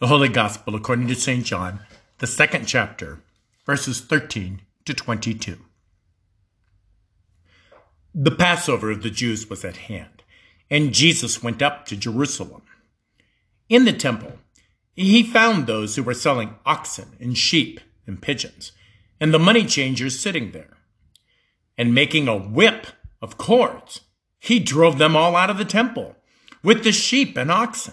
The Holy Gospel according to St. John, the second chapter, verses 13 to 22. The Passover of the Jews was at hand, and Jesus went up to Jerusalem. In the temple, he found those who were selling oxen and sheep and pigeons, and the money changers sitting there. And making a whip of cords, he drove them all out of the temple with the sheep and oxen.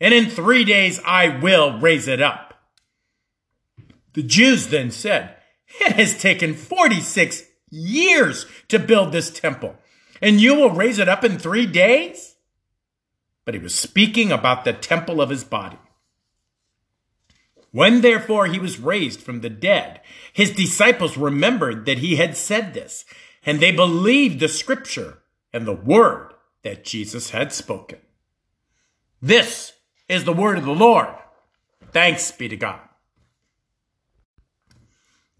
and in three days I will raise it up. The Jews then said, It has taken 46 years to build this temple, and you will raise it up in three days? But he was speaking about the temple of his body. When therefore he was raised from the dead, his disciples remembered that he had said this, and they believed the scripture and the word that Jesus had spoken. This is the word of the Lord. Thanks be to God.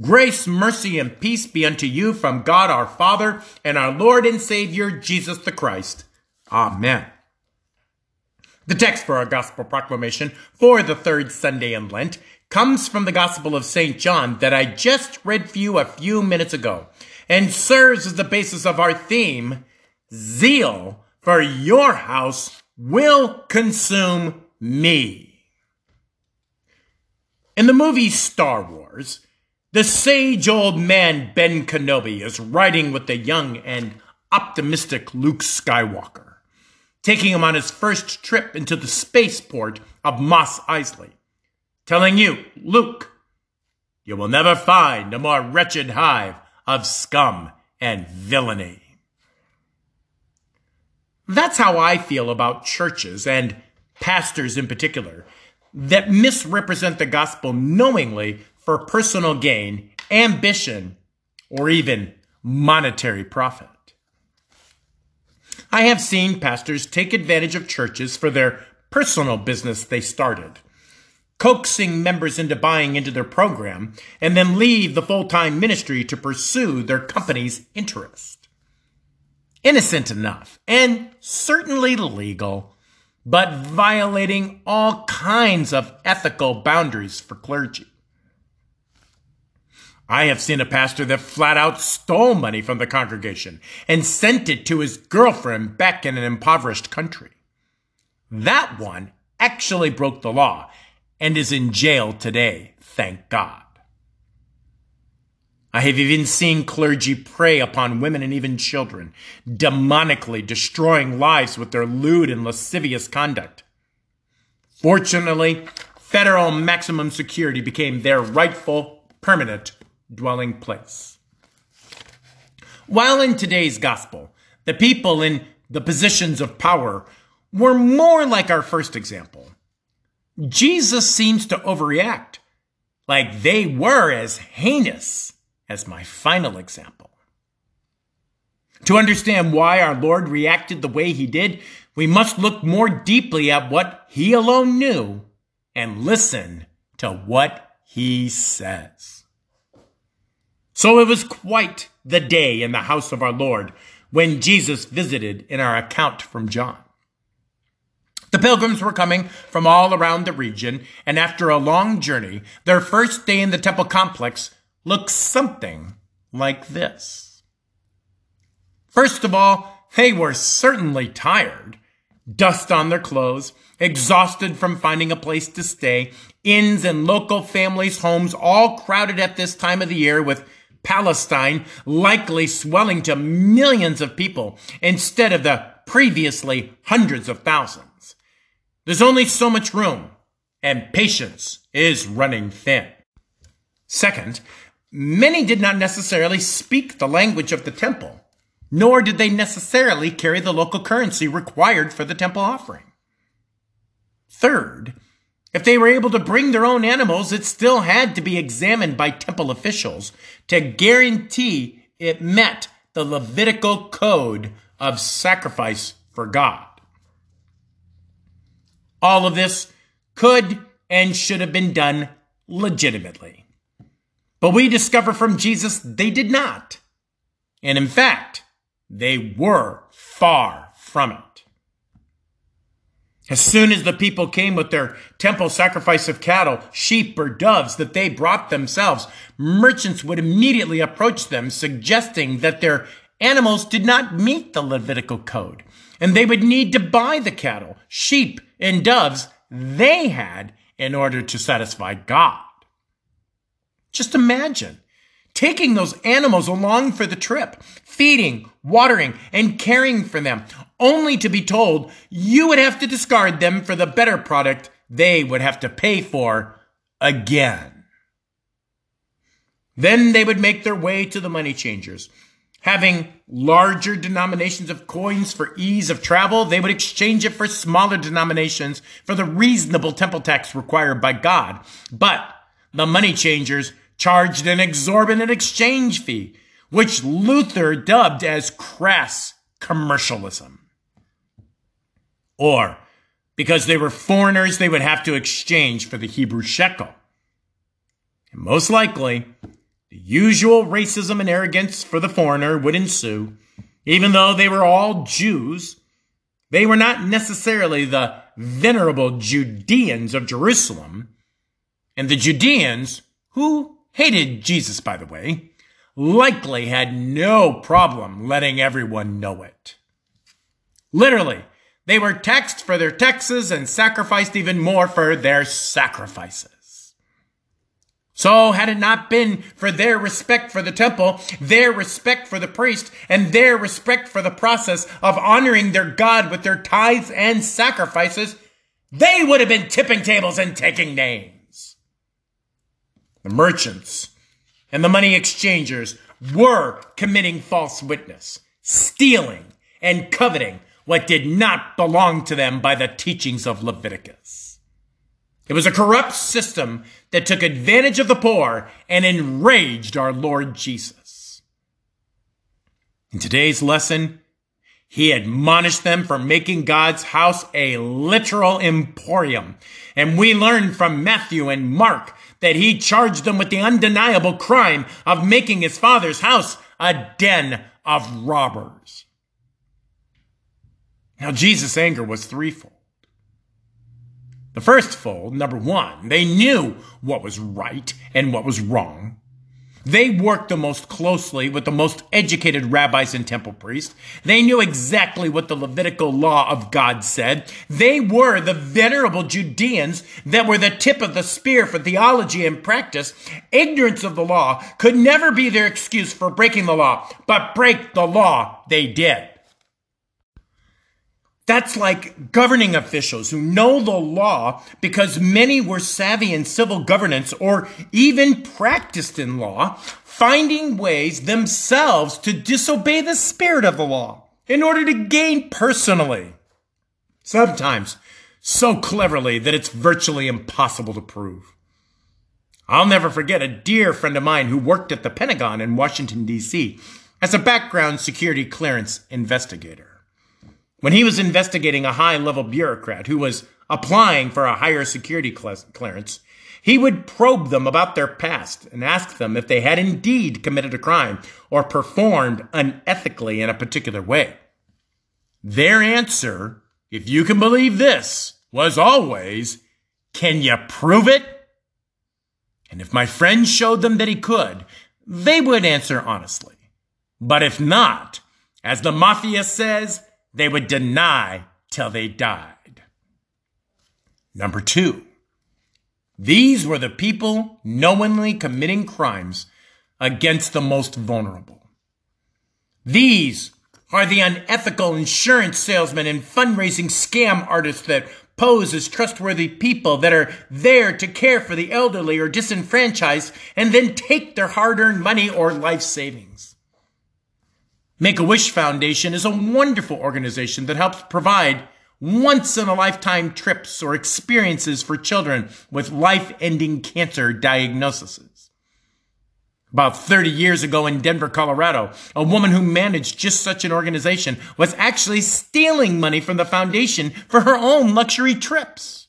Grace, mercy, and peace be unto you from God our Father and our Lord and Savior Jesus the Christ. Amen. The text for our gospel proclamation for the third Sunday in Lent comes from the Gospel of St. John that I just read for you a few minutes ago and serves as the basis of our theme, Zeal for your house will consume me. In the movie Star Wars, the sage old man Ben Kenobi is riding with the young and optimistic Luke Skywalker, taking him on his first trip into the spaceport of Mos Eisley, telling you, Luke, you will never find a more wretched hive of scum and villainy. That's how I feel about churches and pastors in particular that misrepresent the gospel knowingly for personal gain, ambition, or even monetary profit. I have seen pastors take advantage of churches for their personal business they started, coaxing members into buying into their program, and then leave the full time ministry to pursue their company's interest innocent enough and certainly legal, but violating all kinds of ethical boundaries for clergy. I have seen a pastor that flat out stole money from the congregation and sent it to his girlfriend back in an impoverished country. That one actually broke the law and is in jail today, thank God. I have even seen clergy prey upon women and even children, demonically destroying lives with their lewd and lascivious conduct. Fortunately, federal maximum security became their rightful, permanent dwelling place. While in today's gospel, the people in the positions of power were more like our first example, Jesus seems to overreact, like they were as heinous as my final example. To understand why our Lord reacted the way he did, we must look more deeply at what he alone knew and listen to what he says. So it was quite the day in the house of our Lord when Jesus visited in our account from John. The pilgrims were coming from all around the region, and after a long journey, their first day in the temple complex looks something like this. First of all, they were certainly tired. Dust on their clothes, exhausted from finding a place to stay, inns and local families' homes all crowded at this time of the year with Palestine likely swelling to millions of people instead of the previously hundreds of thousands. There's only so much room, and patience is running thin. Second, Many did not necessarily speak the language of the temple, nor did they necessarily carry the local currency required for the temple offering. Third, If they were able to bring their own animals, it still had to be examined by temple officials to guarantee it met the Levitical code of sacrifice for God. All of this could and should have been done legitimately. But we discover from Jesus they did not. And in fact, they were far from it. As soon as the people came with their temple sacrifice of cattle, sheep, or doves that they brought themselves, merchants would immediately approach them, suggesting that their animals did not meet the Levitical code, and they would need to buy the cattle, sheep, and doves they had in order to satisfy God. Just imagine taking those animals along for the trip, feeding, watering, and caring for them, only to be told you would have to discard them for the better product they would have to pay for again. Then they would make their way to the money changers. Having larger denominations of coins for ease of travel, they would exchange it for smaller denominations for the reasonable temple tax required by God. But the money changers charged an exorbitant exchange fee, which Luther dubbed as crass commercialism. Or, because they were foreigners, they would have to exchange for the Hebrew shekel. And most likely, the usual racism and arrogance for the foreigner would ensue. Even though they were all Jews, they were not necessarily the venerable Judeans of Jerusalem. And the Judeans, who hated Jesus, by the way, likely had no problem letting everyone know it. Literally, they were taxed for their taxes and sacrificed even more for their sacrifices. So, had it not been for their respect for the temple, their respect for the priest, and their respect for the process of honoring their God with their tithes and sacrifices, they would have been tipping tables and taking names. The merchants and the money exchangers were committing false witness, stealing and coveting what did not belong to them by the teachings of Leviticus. It was a corrupt system that took advantage of the poor and enraged our Lord Jesus. In today's lesson, he admonished them for making God's house a literal emporium. And we learn from Matthew and Mark that he charged them with the undeniable crime of making his father's house a den of robbers. Now, Jesus' anger was threefold. The first fold, number one, they knew what was right and what was wrong. They worked the most closely with the most educated rabbis and temple priests. They knew exactly what the Levitical law of God said. They were the venerable Judeans that were the tip of the spear for theology and practice. Ignorance of the law could never be their excuse for breaking the law, but break the law they did. That's like governing officials who know the law because many were savvy in civil governance or even practiced in law, finding ways themselves to disobey the spirit of the law in order to gain personally. Sometimes so cleverly that it's virtually impossible to prove. I'll never forget a dear friend of mine who worked at the Pentagon in Washington, D.C. as a background security clearance investigator. When he was investigating a high level bureaucrat who was applying for a higher security clearance, he would probe them about their past and ask them if they had indeed committed a crime or performed unethically in a particular way. Their answer, if you can believe this, was always, Can you prove it? And if my friend showed them that he could, they would answer honestly. But if not, as the mafia says, they would deny till they died. Number two, these were the people knowingly committing crimes against the most vulnerable. These are the unethical insurance salesmen and fundraising scam artists that pose as trustworthy people that are there to care for the elderly or disenfranchised and then take their hard earned money or life savings. Make a Wish Foundation is a wonderful organization that helps provide once in a lifetime trips or experiences for children with life ending cancer diagnoses. About 30 years ago in Denver, Colorado, a woman who managed just such an organization was actually stealing money from the foundation for her own luxury trips.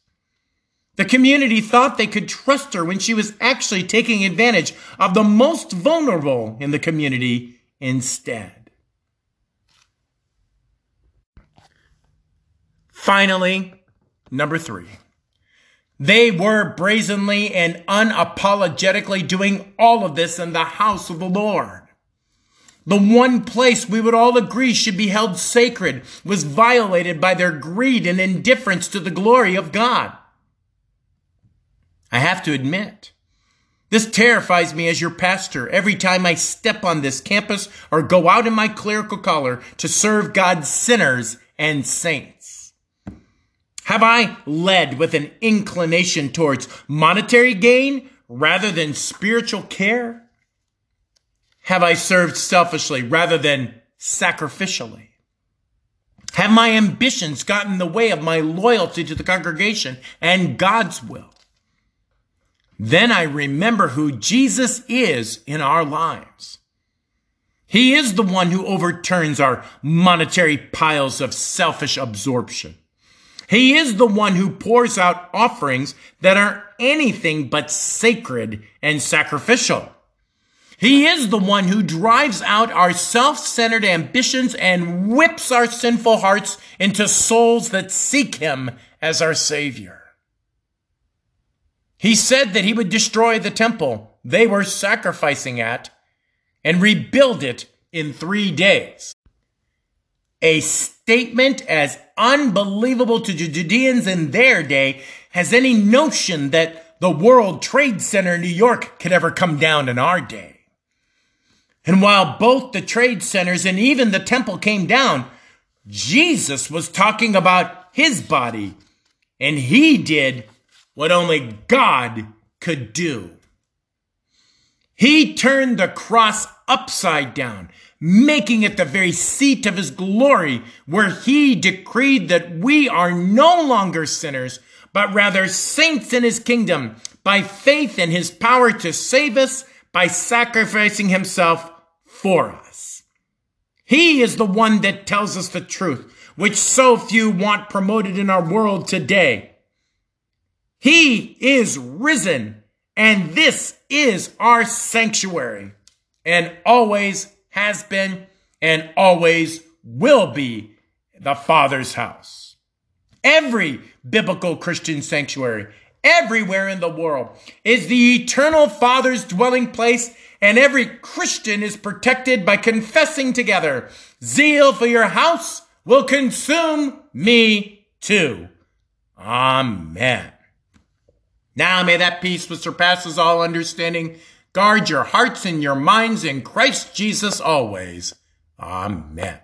The community thought they could trust her when she was actually taking advantage of the most vulnerable in the community instead. Finally, number three. They were brazenly and unapologetically doing all of this in the house of the Lord. The one place we would all agree should be held sacred was violated by their greed and indifference to the glory of God. I have to admit, this terrifies me as your pastor every time I step on this campus or go out in my clerical collar to serve God's sinners and saints. Have I led with an inclination towards monetary gain rather than spiritual care? Have I served selfishly rather than sacrificially? Have my ambitions gotten in the way of my loyalty to the congregation and God's will? Then I remember who Jesus is in our lives. He is the one who overturns our monetary piles of selfish absorption. He is the one who pours out offerings that are anything but sacred and sacrificial. He is the one who drives out our self-centered ambitions and whips our sinful hearts into souls that seek him as our savior. He said that he would destroy the temple they were sacrificing at and rebuild it in three days. A statement as unbelievable to the Judeans in their day has any notion that the World Trade Center in New York could ever come down in our day. And while both the trade centers and even the temple came down, Jesus was talking about his body, and he did what only God could do. He turned the cross upside down making it the very seat of his glory, where he decreed that we are no longer sinners, but rather saints in his kingdom, by faith in his power to save us by sacrificing himself for us. He is the one that tells us the truth, which so few want promoted in our world today. He is risen, and this is our sanctuary, and always has been, and always will be the Father's house. Every biblical Christian sanctuary, everywhere in the world, is the eternal Father's dwelling place, and every Christian is protected by confessing together, Zeal for your house will consume me too. Amen. Now may that peace which surpasses all understanding Guard your hearts and your minds in Christ Jesus always. Amen.